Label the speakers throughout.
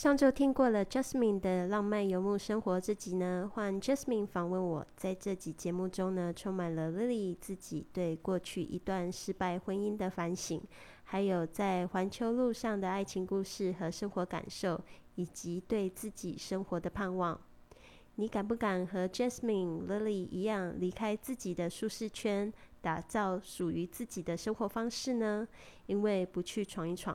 Speaker 1: 上周听过了 Jasmine 的浪漫游牧生活这集呢，换 Jasmine 访问我。在这集节目中呢，充满了 Lily 自己对过去一段失败婚姻的反省，还有在环球路上的爱情故事和生活感受，以及对自己生活的盼望。你敢不敢和 Jasmine、Lily 一样，离开自己的舒适圈，打造属于自己的生活方式呢？因为不去闯一闯。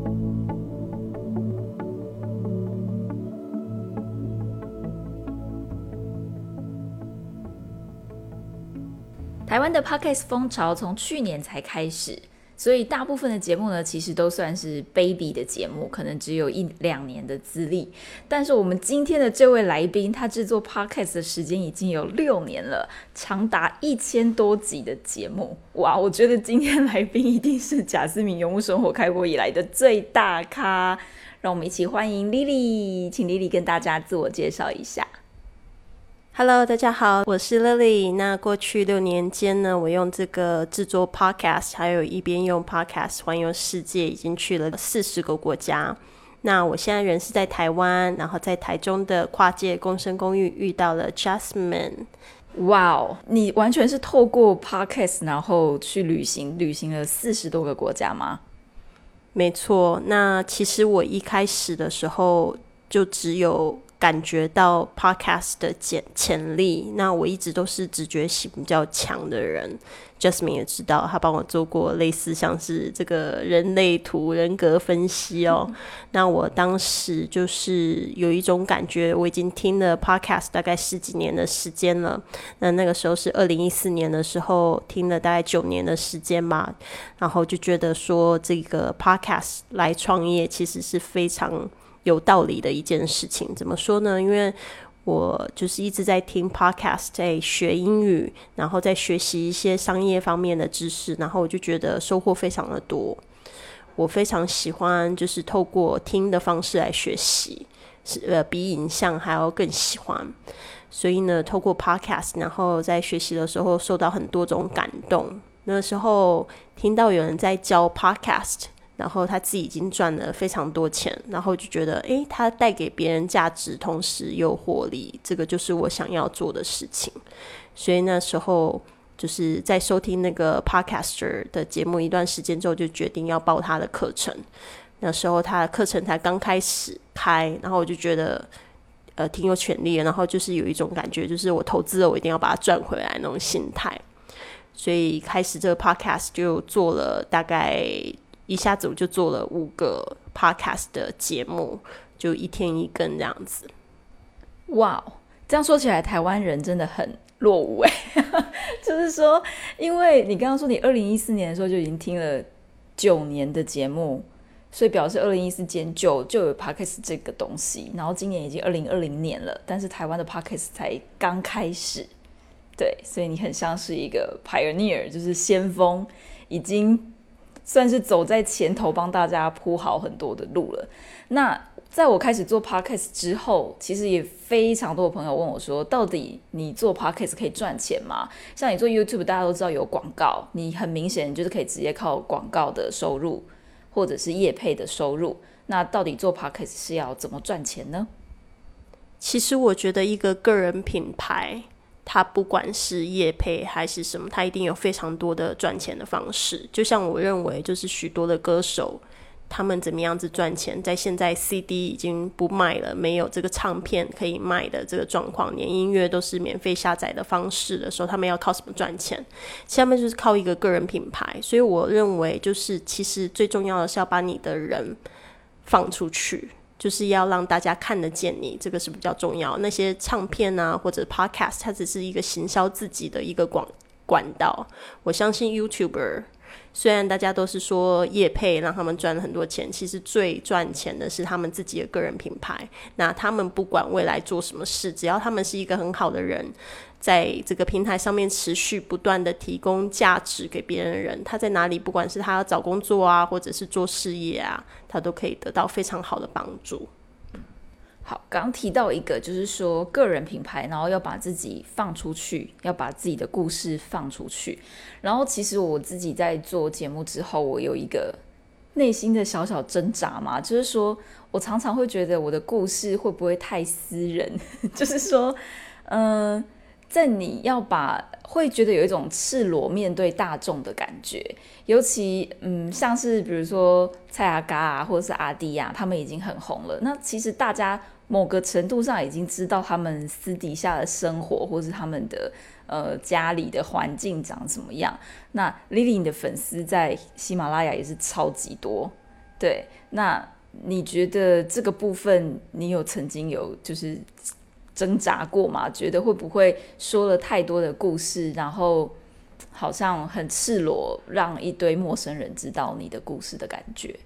Speaker 2: 台湾的 podcast 风潮从去年才开始，所以大部分的节目呢，其实都算是 baby 的节目，可能只有一两年的资历。但是我们今天的这位来宾，他制作 podcast 的时间已经有六年了，长达一千多集的节目。哇，我觉得今天来宾一定是贾思敏游牧生活开播以来的最大咖。让我们一起欢迎 Lily，请 Lily 跟大家自我介绍一下。
Speaker 1: Hello，大家好，我是 Lily。那过去六年间呢，我用这个制作 Podcast，还有一边用 Podcast 环游世界，已经去了四十个国家。那我现在人是在台湾，然后在台中的跨界共生公寓遇到了 Jasmine。
Speaker 2: 哇哦，你完全是透过 Podcast 然后去旅行，旅行了四十多个国家吗？
Speaker 1: 没错。那其实我一开始的时候就只有。感觉到 podcast 的潜潜力，那我一直都是直觉性比较强的人。Jasmine 也知道，他帮我做过类似像是这个人类图人格分析哦。那我当时就是有一种感觉，我已经听了 podcast 大概十几年的时间了。那那个时候是二零一四年的时候，听了大概九年的时间嘛，然后就觉得说这个 podcast 来创业其实是非常。有道理的一件事情，怎么说呢？因为我就是一直在听 podcast，在学英语，然后在学习一些商业方面的知识，然后我就觉得收获非常的多。我非常喜欢就是透过听的方式来学习，是呃比影像还要更喜欢。所以呢，透过 podcast，然后在学习的时候受到很多种感动。那时候听到有人在教 podcast。然后他自己已经赚了非常多钱，然后就觉得，诶，他带给别人价值，同时又获利，这个就是我想要做的事情。所以那时候就是在收听那个 Podcaster 的节目一段时间之后，就决定要报他的课程。那时候他的课程才刚开始开，然后我就觉得，呃，挺有潜力的。然后就是有一种感觉，就是我投资了，我一定要把它赚回来那种心态。所以开始这个 Podcast 就做了大概。一下子我就做了五个 podcast 的节目，就一天一根这样子。
Speaker 2: 哇，这样说起来，台湾人真的很落伍哎。就是说，因为你刚刚说你二零一四年的时候就已经听了九年的节目，所以表示二零一四减九就有 podcast 这个东西。然后今年已经二零二零年了，但是台湾的 podcast 才刚开始。对，所以你很像是一个 pioneer，就是先锋，已经。算是走在前头，帮大家铺好很多的路了。那在我开始做 podcast 之后，其实也非常多的朋友问我说：“到底你做 podcast 可以赚钱吗？”像你做 YouTube，大家都知道有广告，你很明显就是可以直接靠广告的收入，或者是业配的收入。那到底做 podcast 是要怎么赚钱呢？
Speaker 1: 其实我觉得一个个人品牌。他不管是业配还是什么，他一定有非常多的赚钱的方式。就像我认为，就是许多的歌手，他们怎么样子赚钱，在现在 CD 已经不卖了，没有这个唱片可以卖的这个状况，连音乐都是免费下载的方式的时候，他们要靠什么赚钱？下面就是靠一个个人品牌。所以我认为，就是其实最重要的是要把你的人放出去。就是要让大家看得见你，这个是比较重要。那些唱片啊，或者 podcast，它只是一个行销自己的一个广管道。我相信 YouTuber 虽然大家都是说业配让他们赚了很多钱，其实最赚钱的是他们自己的个人品牌。那他们不管未来做什么事，只要他们是一个很好的人，在这个平台上面持续不断的提供价值给别人的人，他在哪里，不管是他找工作啊，或者是做事业啊，他都可以得到非常好的帮助。
Speaker 2: 好，刚提到一个，就是说个人品牌，然后要把自己放出去，要把自己的故事放出去。然后，其实我自己在做节目之后，我有一个内心的小小挣扎嘛，就是说我常常会觉得我的故事会不会太私人？就是说，嗯，在你要把会觉得有一种赤裸面对大众的感觉，尤其嗯，像是比如说蔡阿嘎啊，或者是阿弟呀，他们已经很红了，那其实大家。某个程度上已经知道他们私底下的生活，或是他们的呃家里的环境长什么样。那 Lily 的粉丝在喜马拉雅也是超级多，对。那你觉得这个部分，你有曾经有就是挣扎过嘛？觉得会不会说了太多的故事，然后好像很赤裸，让一堆陌生人知道你的故事的感觉？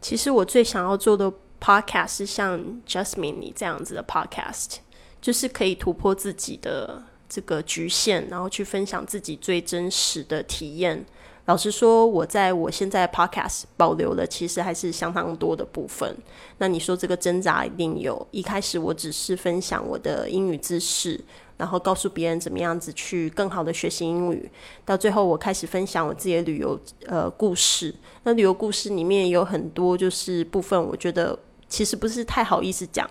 Speaker 1: 其实我最想要做的。Podcast 是像 Justine 你这样子的 Podcast，就是可以突破自己的这个局限，然后去分享自己最真实的体验。老实说，我在我现在 Podcast 保留了其实还是相当多的部分。那你说这个挣扎一定有。一开始我只是分享我的英语知识，然后告诉别人怎么样子去更好的学习英语。到最后，我开始分享我自己的旅游呃故事。那旅游故事里面有很多就是部分，我觉得。其实不是太好意思讲，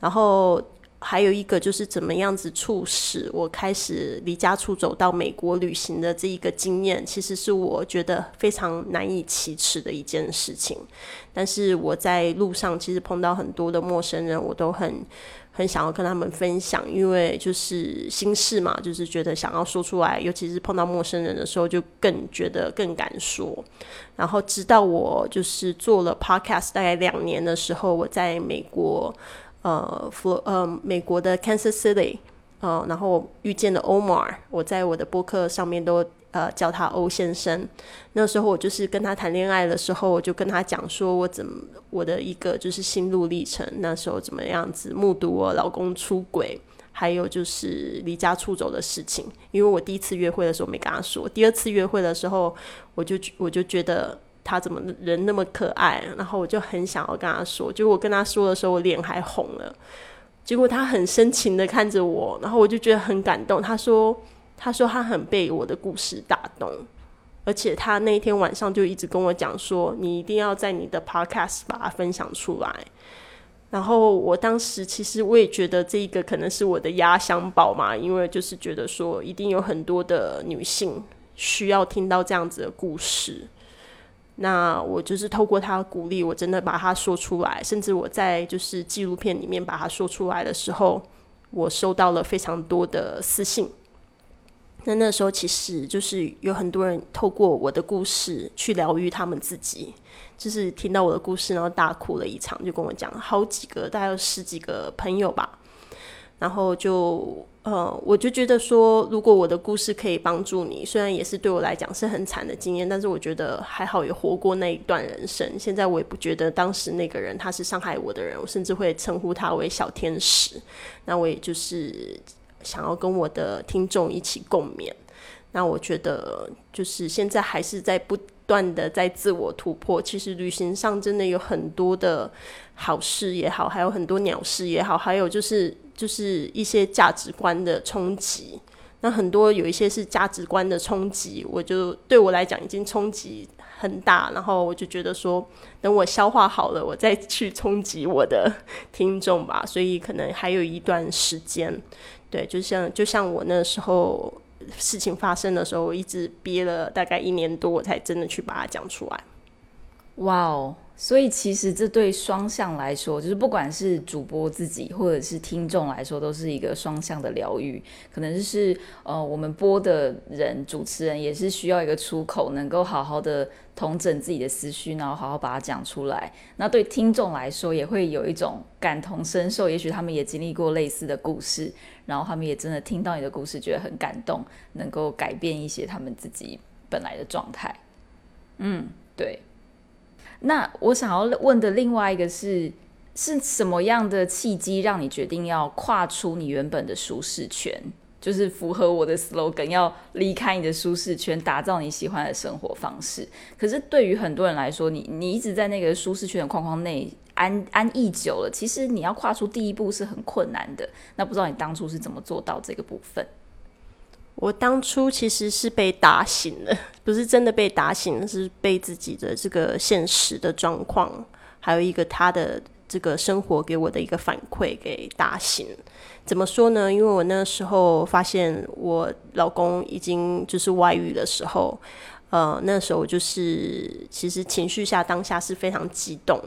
Speaker 1: 然后还有一个就是怎么样子促使我开始离家出走到美国旅行的这一个经验，其实是我觉得非常难以启齿的一件事情。但是我在路上其实碰到很多的陌生人，我都很。很想要跟他们分享，因为就是心事嘛，就是觉得想要说出来，尤其是碰到陌生人的时候，就更觉得更敢说。然后直到我就是做了 podcast 大概两年的时候，我在美国，呃，佛呃美国的 Kansas City，呃，然后遇见了 Omar，我在我的播客上面都。呃，叫他欧先生。那时候我就是跟他谈恋爱的时候，我就跟他讲说，我怎么我的一个就是心路历程。那时候怎么样子目睹我老公出轨，还有就是离家出走的事情。因为我第一次约会的时候没跟他说，第二次约会的时候，我就我就觉得他怎么人那么可爱，然后我就很想要跟他说。结果我跟他说的时候，我脸还红了。结果他很深情的看着我，然后我就觉得很感动。他说。他说他很被我的故事打动，而且他那天晚上就一直跟我讲说：“你一定要在你的 podcast 把它分享出来。”然后我当时其实我也觉得这一个可能是我的压箱宝嘛，因为就是觉得说一定有很多的女性需要听到这样子的故事。那我就是透过他鼓励，我真的把它说出来，甚至我在就是纪录片里面把它说出来的时候，我收到了非常多的私信。那那时候其实就是有很多人透过我的故事去疗愈他们自己，就是听到我的故事，然后大哭了一场，就跟我讲好几个，大概有十几个朋友吧。然后就呃，我就觉得说，如果我的故事可以帮助你，虽然也是对我来讲是很惨的经验，但是我觉得还好也活过那一段人生。现在我也不觉得当时那个人他是伤害我的人，我甚至会称呼他为小天使。那我也就是。想要跟我的听众一起共勉，那我觉得就是现在还是在不断的在自我突破。其实旅行上真的有很多的好事也好，还有很多鸟事也好，还有就是就是一些价值观的冲击。那很多有一些是价值观的冲击，我就对我来讲已经冲击很大。然后我就觉得说，等我消化好了，我再去冲击我的听众吧。所以可能还有一段时间。对，就像就像我那时候事情发生的时候，我一直憋了大概一年多，我才真的去把它讲出来。
Speaker 2: 哇哦！所以其实这对双向来说，就是不管是主播自己或者是听众来说，都是一个双向的疗愈。可能就是呃，我们播的人、主持人也是需要一个出口，能够好好的统整自己的思绪，然后好好把它讲出来。那对听众来说，也会有一种感同身受，也许他们也经历过类似的故事，然后他们也真的听到你的故事，觉得很感动，能够改变一些他们自己本来的状态。嗯，对。那我想要问的另外一个是，是什么样的契机让你决定要跨出你原本的舒适圈？就是符合我的 slogan，要离开你的舒适圈，打造你喜欢的生活方式。可是对于很多人来说，你你一直在那个舒适圈的框框内安安逸久了，其实你要跨出第一步是很困难的。那不知道你当初是怎么做到这个部分？
Speaker 1: 我当初其实是被打醒了，不是真的被打醒，是被自己的这个现实的状况，还有一个他的这个生活给我的一个反馈给打醒。怎么说呢？因为我那时候发现我老公已经就是外遇的时候，呃，那时候就是其实情绪下当下是非常激动，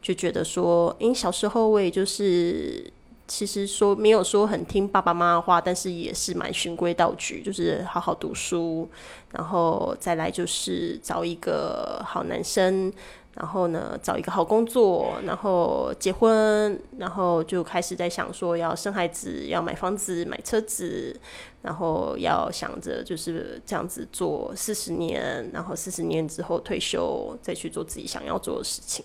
Speaker 1: 就觉得说，因为小时候我也就是其实说没有说很听爸爸妈妈话，但是也是蛮循规蹈矩，就是好好读书，然后再来就是找一个好男生。然后呢，找一个好工作，然后结婚，然后就开始在想说要生孩子，要买房子、买车子，然后要想着就是这样子做四十年，然后四十年之后退休，再去做自己想要做的事情。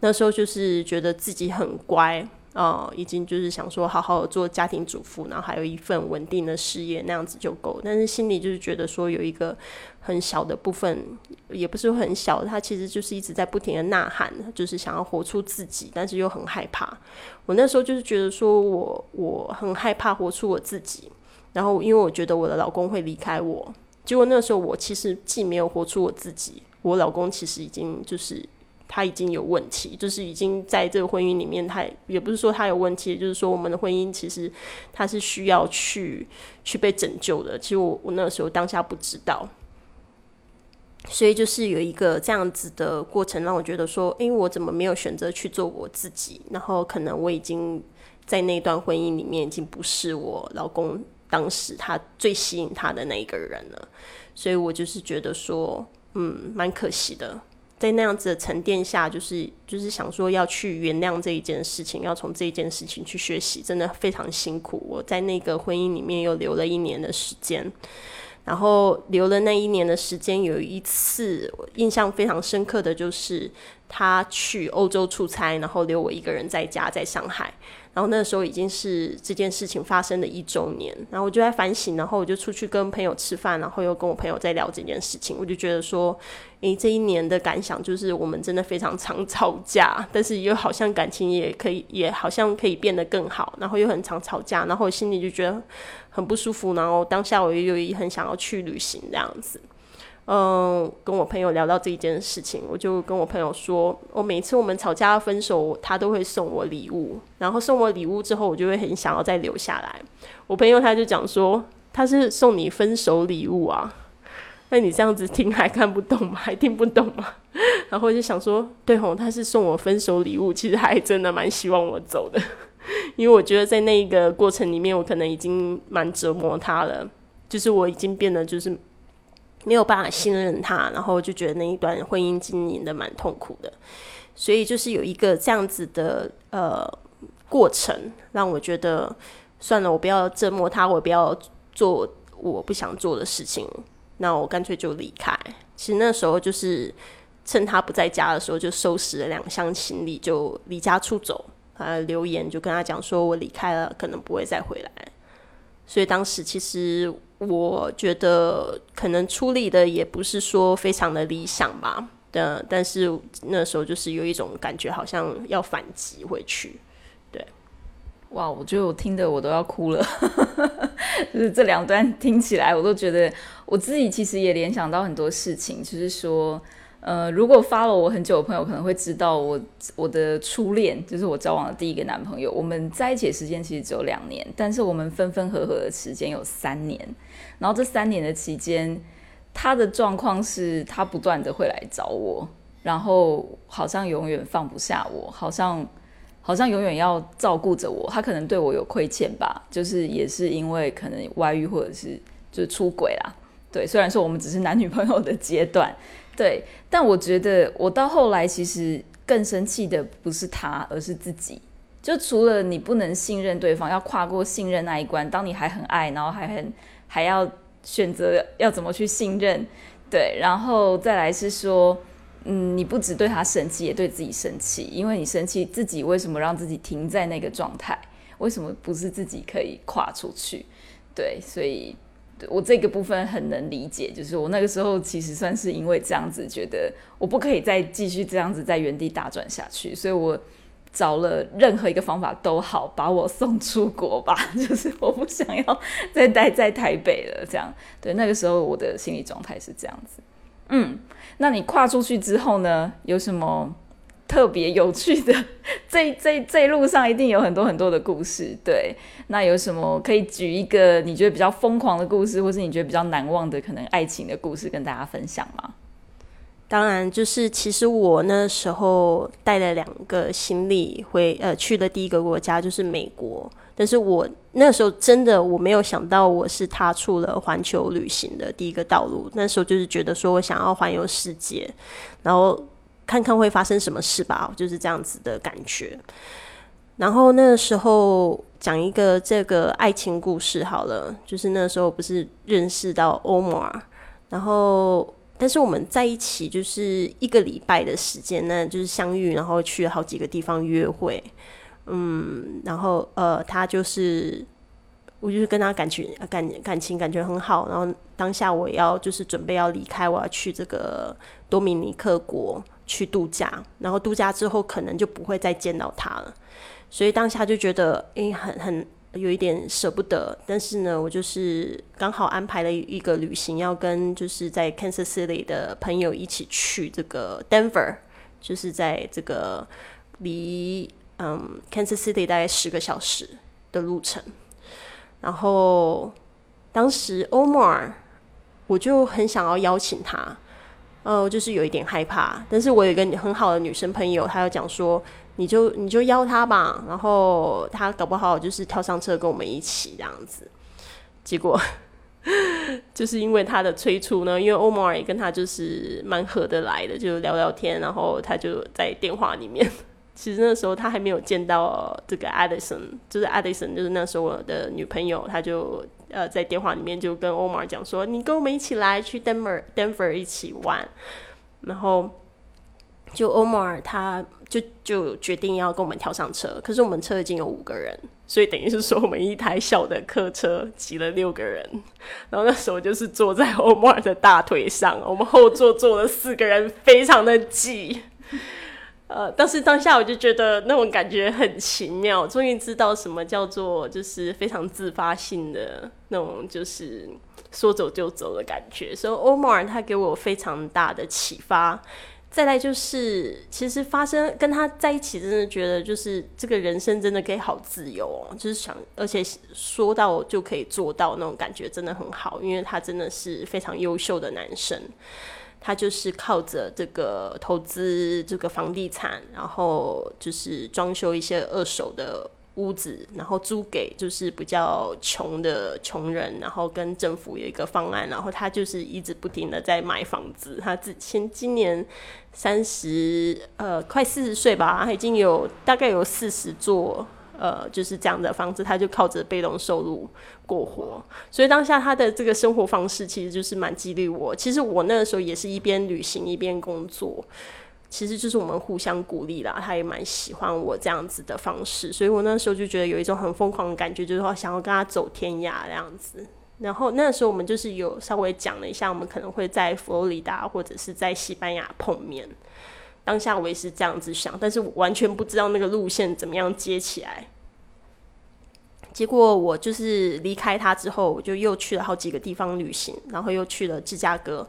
Speaker 1: 那时候就是觉得自己很乖。哦，已经就是想说好好做家庭主妇，然后还有一份稳定的事业，那样子就够。但是心里就是觉得说有一个很小的部分，也不是很小，他其实就是一直在不停的呐喊，就是想要活出自己，但是又很害怕。我那时候就是觉得说我我很害怕活出我自己，然后因为我觉得我的老公会离开我，结果那时候我其实既没有活出我自己，我老公其实已经就是。他已经有问题，就是已经在这个婚姻里面，他也不是说他有问题，就是说我们的婚姻其实他是需要去去被拯救的。其实我我那个时候当下不知道，所以就是有一个这样子的过程，让我觉得说，因为我怎么没有选择去做我自己？然后可能我已经在那段婚姻里面已经不是我老公当时他最吸引他的那一个人了，所以我就是觉得说，嗯，蛮可惜的。在那样子的沉淀下，就是就是想说要去原谅这一件事情，要从这一件事情去学习，真的非常辛苦。我在那个婚姻里面又留了一年的时间，然后留了那一年的时间，有一次印象非常深刻的就是他去欧洲出差，然后留我一个人在家，在上海。然后那时候已经是这件事情发生的一周年，然后我就在反省，然后我就出去跟朋友吃饭，然后又跟我朋友在聊这件事情，我就觉得说，诶，这一年的感想就是我们真的非常常吵架，但是又好像感情也可以，也好像可以变得更好，然后又很常吵架，然后我心里就觉得很不舒服，然后当下我又很想要去旅行这样子。嗯，跟我朋友聊到这一件事情，我就跟我朋友说，我每次我们吵架分手，他都会送我礼物，然后送我礼物之后，我就会很想要再留下来。我朋友他就讲说，他是送你分手礼物啊，那你这样子听还看不懂吗？还听不懂吗？然后我就想说，对吼，他是送我分手礼物，其实还真的蛮希望我走的，因为我觉得在那一个过程里面，我可能已经蛮折磨他了，就是我已经变得就是。没有办法信任他，然后就觉得那一段婚姻经营的蛮痛苦的，所以就是有一个这样子的呃过程，让我觉得算了，我不要折磨他，我不要做我不想做的事情，那我干脆就离开。其实那时候就是趁他不在家的时候，就收拾了两箱行李，就离家出走。啊，留言就跟他讲说，我离开了，可能不会再回来。所以当时其实。我觉得可能出力的也不是说非常的理想吧，的，但是那时候就是有一种感觉，好像要反击回去。对，
Speaker 2: 哇，我觉得我听的我都要哭了，就是这两段听起来，我都觉得我自己其实也联想到很多事情，就是说。呃，如果发了我很久的朋友可能会知道，我我的初恋就是我交往的第一个男朋友。我们在一起的时间其实只有两年，但是我们分分合合的时间有三年。然后这三年的期间，他的状况是他不断的会来找我，然后好像永远放不下我，好像好像永远要照顾着我。他可能对我有亏欠吧，就是也是因为可能外遇或者是就是出轨啦。对，虽然说我们只是男女朋友的阶段。对，但我觉得我到后来其实更生气的不是他，而是自己。就除了你不能信任对方，要跨过信任那一关，当你还很爱，然后还很还要选择要怎么去信任对，然后再来是说，嗯，你不只对他生气，也对自己生气，因为你生气自己为什么让自己停在那个状态？为什么不是自己可以跨出去？对，所以我这个部分很能理解，就是我那个时候其实算是因为这样子，觉得我不可以再继续这样子在原地打转下去，所以我找了任何一个方法都好，把我送出国吧，就是我不想要再待在台北了。这样，对，那个时候我的心理状态是这样子。嗯，那你跨出去之后呢？有什么？特别有趣的，这这这路上一定有很多很多的故事。对，那有什么可以举一个你觉得比较疯狂的故事，或是你觉得比较难忘的可能爱情的故事跟大家分享吗？
Speaker 1: 当然，就是其实我那时候带了两个行李回呃去的第一个国家就是美国，但是我那时候真的我没有想到我是踏出了环球旅行的第一个道路。那时候就是觉得说我想要环游世界，然后。看看会发生什么事吧，就是这样子的感觉。然后那时候讲一个这个爱情故事好了，就是那时候不是认识到欧摩尔，然后但是我们在一起就是一个礼拜的时间，那就是相遇，然后去了好几个地方约会，嗯，然后呃，他就是我就是跟他感情感感情感觉很好，然后当下我要就是准备要离开，我要去这个多米尼克国。去度假，然后度假之后可能就不会再见到他了，所以当下就觉得诶，很很有一点舍不得。但是呢，我就是刚好安排了一个旅行，要跟就是在 Kansas City 的朋友一起去这个 Denver，就是在这个离嗯 Kansas City 大概十个小时的路程。然后当时 Omar，我就很想要邀请他。呃，就是有一点害怕，但是我有一个很好的女生朋友，她要讲说，你就你就邀她吧，然后她搞不好就是跳上车跟我们一起这样子。结果 就是因为他的催促呢，因为欧摩尔也跟他就是蛮合得来的，就聊聊天，然后他就在电话里面。其实那时候他还没有见到这个 Addison，就是 Addison，就是那时候我的女朋友，他就。呃，在电话里面就跟欧玛讲说：“你跟我们一起来去 Denver 一起玩。”然后就欧玛尔他就就决定要跟我们跳上车。可是我们车已经有五个人，所以等于是说我们一台小的客车挤了六个人。然后那时候就是坐在欧玛尔的大腿上，我们后座坐了四个人，非常的挤。呃，但是当下我就觉得那种感觉很奇妙，终于知道什么叫做就是非常自发性的那种，就是说走就走的感觉。所以欧莫尔他给我非常大的启发。再来就是，其实发生跟他在一起，真的觉得就是这个人生真的可以好自由哦，就是想，而且说到就可以做到那种感觉真的很好，因为他真的是非常优秀的男生。他就是靠着这个投资这个房地产，然后就是装修一些二手的屋子，然后租给就是比较穷的穷人，然后跟政府有一个方案，然后他就是一直不停的在买房子。他之前今年三十呃快四十岁吧，他已经有大概有四十座。呃，就是这样的房子，他就靠着被动收入过活，所以当下他的这个生活方式其实就是蛮激励我。其实我那个时候也是一边旅行一边工作，其实就是我们互相鼓励啦。他也蛮喜欢我这样子的方式，所以我那时候就觉得有一种很疯狂的感觉，就是说想要跟他走天涯这样子。然后那时候我们就是有稍微讲了一下，我们可能会在佛罗里达或者是在西班牙碰面。当下我也是这样子想，但是我完全不知道那个路线怎么样接起来。结果我就是离开他之后，我就又去了好几个地方旅行，然后又去了芝加哥。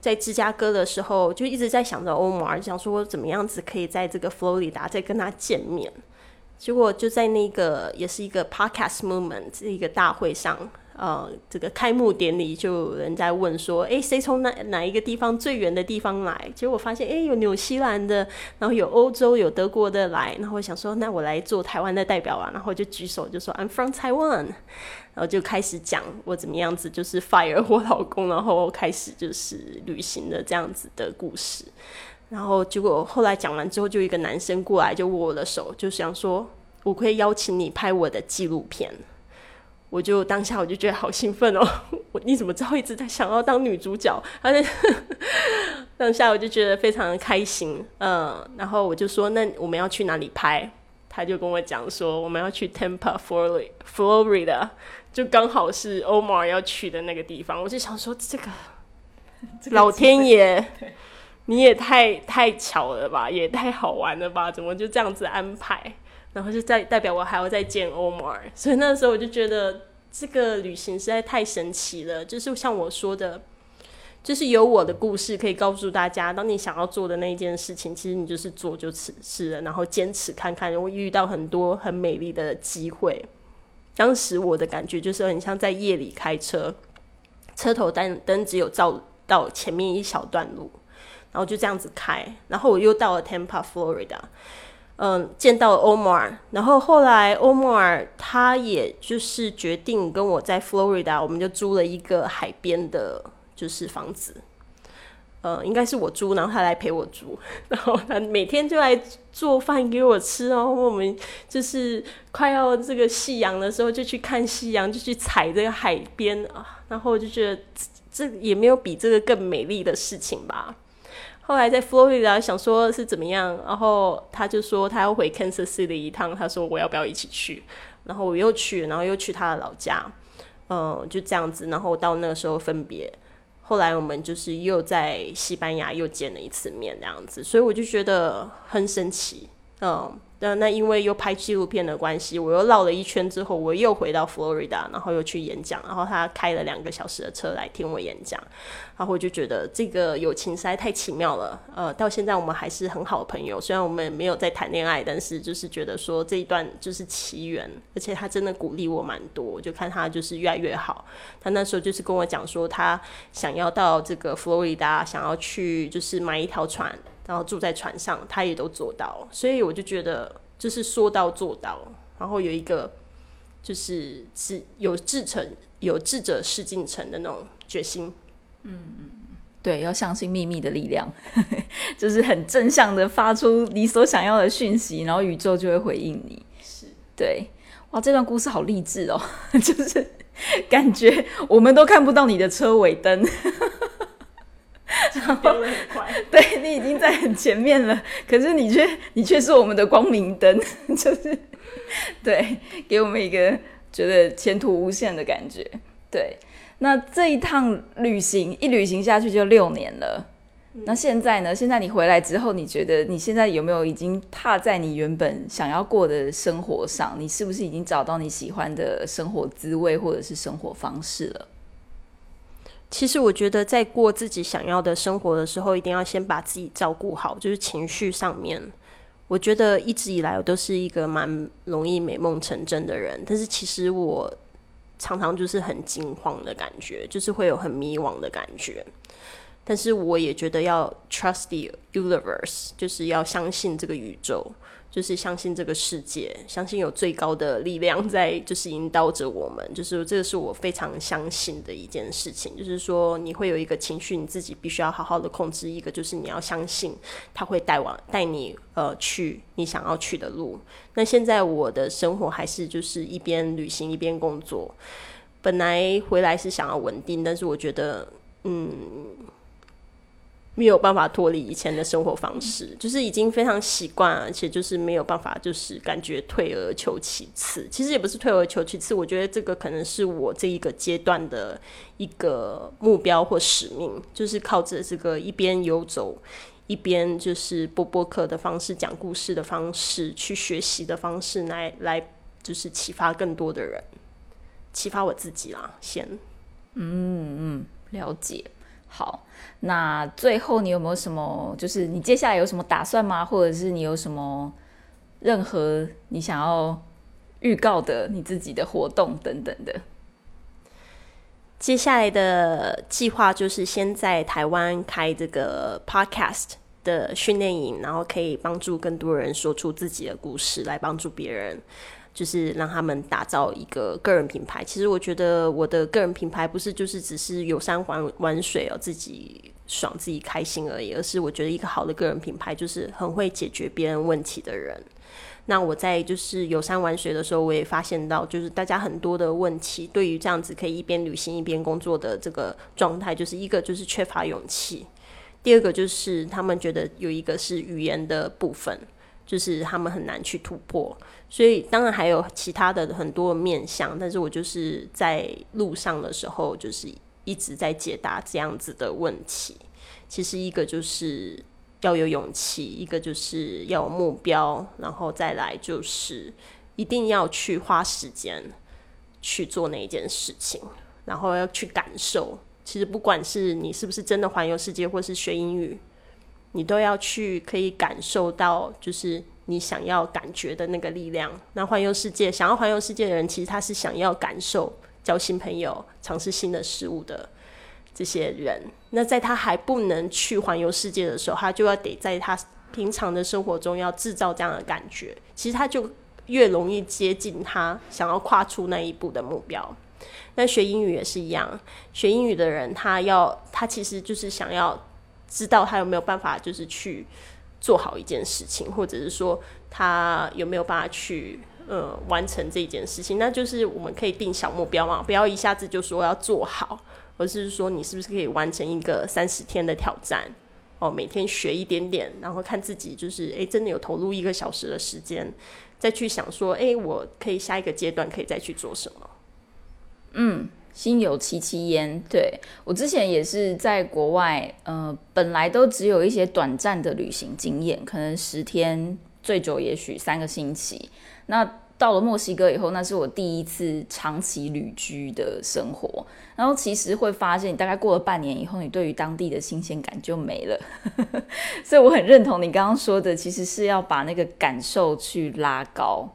Speaker 1: 在芝加哥的时候，就一直在想着欧摩尔，想说怎么样子可以在这个佛罗里达再跟他见面。结果就在那个也是一个 podcast movement 一个大会上。呃，这个开幕典礼就有人在问说，哎，谁从哪哪一个地方最远的地方来？结果发现，哎，有纽西兰的，然后有欧洲、有德国的来。然后我想说，那我来做台湾的代表啊，然后就举手就说 I'm from Taiwan，然后就开始讲我怎么样子就是 fire 我老公，然后开始就是旅行的这样子的故事。然后结果后来讲完之后，就一个男生过来就握我的手，就想说，我可以邀请你拍我的纪录片。我就当下我就觉得好兴奋哦！我你怎么知道一直在想要当女主角？而且 当下我就觉得非常的开心，嗯，然后我就说那我们要去哪里拍？他就跟我讲说我们要去 Tampa, Florida，就刚好是 Omar 要去的那个地方。我就想说这个老天爷，你也太太巧了吧，也太好玩了吧？怎么就这样子安排？然后就代代表我还要再见 Omar，，所以那时候我就觉得这个旅行实在太神奇了。就是像我说的，就是有我的故事可以告诉大家，当你想要做的那一件事情，其实你就是做就此事了，然后坚持看看，会遇到很多很美丽的机会。当时我的感觉就是很像在夜里开车，车头灯灯只有照到前面一小段路，然后就这样子开，然后我又到了 Tampa, Florida。嗯，见到欧莫尔，然后后来欧莫尔他也就是决定跟我在 Florida，我们就租了一个海边的，就是房子。呃，应该是我租，然后他来陪我住，然后他每天就来做饭给我吃哦。我们就是快要这个夕阳的时候，就去看夕阳，就去踩这个海边啊。然后我就觉得这也没有比这个更美丽的事情吧。后来在佛罗里达想说是怎么样，然后他就说他要回 Kansas City 一趟，他说我要不要一起去？然后我又去，然后又去他的老家，嗯，就这样子，然后到那个时候分别。后来我们就是又在西班牙又见了一次面，这样子，所以我就觉得很神奇，嗯。那那因为又拍纪录片的关系，我又绕了一圈之后，我又回到佛罗里达，然后又去演讲，然后他开了两个小时的车来听我演讲，然后我就觉得这个友情实在太奇妙了。呃，到现在我们还是很好的朋友，虽然我们没有在谈恋爱，但是就是觉得说这一段就是奇缘，而且他真的鼓励我蛮多，我就看他就是越来越好。他那时候就是跟我讲说，他想要到这个佛罗里达，想要去就是买一条船。然后住在船上，他也都做到，所以我就觉得就是说到做到，然后有一个就是是有志成、有志者事竟成的那种决心。
Speaker 2: 嗯嗯，对，要相信秘密的力量，就是很正向的发出你所想要的讯息，然后宇宙就会回应你。
Speaker 1: 是
Speaker 2: 对，哇，这段故事好励志哦，就是感觉我们都看不到你的车尾灯。
Speaker 1: 飙的很快，
Speaker 2: 对你已经在很前面了，可是你却你却是我们的光明灯，就是对，给我们一个觉得前途无限的感觉。对，那这一趟旅行一旅行下去就六年了，那现在呢？现在你回来之后，你觉得你现在有没有已经踏在你原本想要过的生活上？你是不是已经找到你喜欢的生活滋味或者是生活方式了？
Speaker 1: 其实我觉得，在过自己想要的生活的时候，一定要先把自己照顾好，就是情绪上面。我觉得一直以来我都是一个蛮容易美梦成真的人，但是其实我常常就是很惊慌的感觉，就是会有很迷惘的感觉。但是我也觉得要 trust the universe，就是要相信这个宇宙。就是相信这个世界，相信有最高的力量在，就是引导着我们。就是这个是我非常相信的一件事情。就是说，你会有一个情绪，你自己必须要好好的控制。一个就是你要相信，他会带往带你呃去你想要去的路。那现在我的生活还是就是一边旅行一边工作。本来回来是想要稳定，但是我觉得嗯。没有办法脱离以前的生活方式，就是已经非常习惯，而且就是没有办法，就是感觉退而求其次。其实也不是退而求其次，我觉得这个可能是我这一个阶段的一个目标或使命，就是靠着这个一边游走，一边就是播播客的方式、讲故事的方式、去学习的方式来来，就是启发更多的人，启发我自己啦。先，
Speaker 2: 嗯嗯，了解。好，那最后你有没有什么？就是你接下来有什么打算吗？或者是你有什么任何你想要预告的你自己的活动等等的？
Speaker 1: 接下来的计划就是先在台湾开这个 podcast 的训练营，然后可以帮助更多人说出自己的故事，来帮助别人。就是让他们打造一个个人品牌。其实我觉得我的个人品牌不是就是只是游山玩玩水哦，自己爽自己开心而已，而是我觉得一个好的个人品牌就是很会解决别人问题的人。那我在就是游山玩水的时候，我也发现到，就是大家很多的问题，对于这样子可以一边旅行一边工作的这个状态，就是一个就是缺乏勇气，第二个就是他们觉得有一个是语言的部分，就是他们很难去突破。所以当然还有其他的很多面向，但是我就是在路上的时候，就是一直在解答这样子的问题。其实一个就是。要有勇气，一个就是要有目标，然后再来就是一定要去花时间去做那一件事情，然后要去感受。其实不管是你是不是真的环游世界，或是学英语，你都要去可以感受到，就是你想要感觉的那个力量。那环游世界，想要环游世界的人，其实他是想要感受、交新朋友、尝试新的事物的。这些人，那在他还不能去环游世界的时候，他就要得在他平常的生活中要制造这样的感觉。其实他就越容易接近他想要跨出那一步的目标。那学英语也是一样，学英语的人，他要他其实就是想要知道他有没有办法，就是去做好一件事情，或者是说他有没有办法去呃完成这件事情。那就是我们可以定小目标嘛，不要一下子就说要做好。而是说，你是不是可以完成一个三十天的挑战？哦，每天学一点点，然后看自己就是诶，真的有投入一个小时的时间，再去想说，诶，我可以下一个阶段可以再去做什么？
Speaker 2: 嗯，心有戚戚焉。对我之前也是在国外，呃，本来都只有一些短暂的旅行经验，可能十天，最久也许三个星期。那到了墨西哥以后，那是我第一次长期旅居的生活。然后其实会发现，你大概过了半年以后，你对于当地的新鲜感就没了。所以我很认同你刚刚说的，其实是要把那个感受去拉高。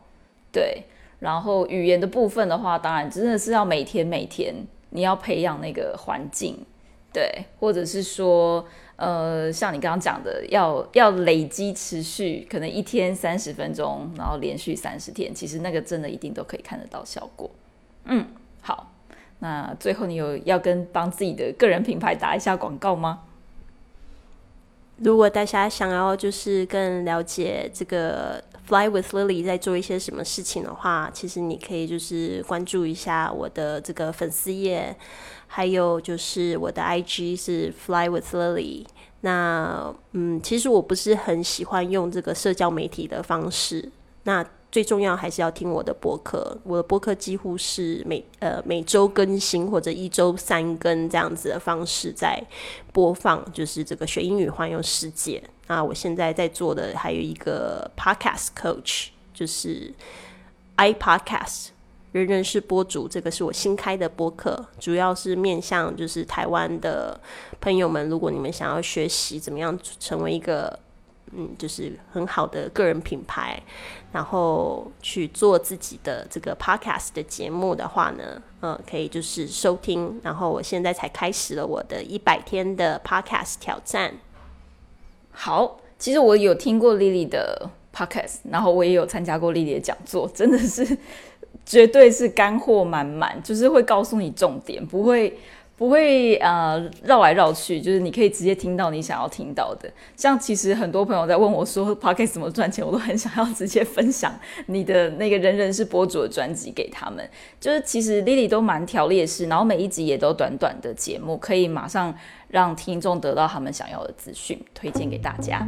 Speaker 2: 对，然后语言的部分的话，当然真的是要每天每天你要培养那个环境，对，或者是说。呃，像你刚刚讲的，要要累积持续，可能一天三十分钟，然后连续三十天，其实那个真的一定都可以看得到效果。嗯，好，那最后你有要跟帮自己的个人品牌打一下广告吗？
Speaker 1: 如果大家想要就是更了解这个 Fly with Lily 在做一些什么事情的话，其实你可以就是关注一下我的这个粉丝页。还有就是我的 IG 是 Fly with Lily。那嗯，其实我不是很喜欢用这个社交媒体的方式。那最重要还是要听我的播客。我的播客几乎是每呃每周更新或者一周三更这样子的方式在播放，就是这个学英语环游世界。那我现在在做的还有一个 Podcast Coach，就是 iPodcast。人人是播主，这个是我新开的播客，主要是面向就是台湾的朋友们。如果你们想要学习怎么样成为一个嗯，就是很好的个人品牌，然后去做自己的这个 podcast 的节目的话呢，嗯，可以就是收听。然后我现在才开始了我的一百天的 podcast 挑战。
Speaker 2: 好，其实我有听过 Lily 的 podcast，然后我也有参加过 Lily 的讲座，真的是。绝对是干货满满，就是会告诉你重点，不会不会呃绕来绕去，就是你可以直接听到你想要听到的。像其实很多朋友在问我说 p o c a s t 怎么赚钱，我都很想要直接分享你的那个人人是博主的专辑给他们。就是其实 Lily 都蛮条列式，然后每一集也都短短的节目，可以马上让听众得到他们想要的资讯，推荐给大家。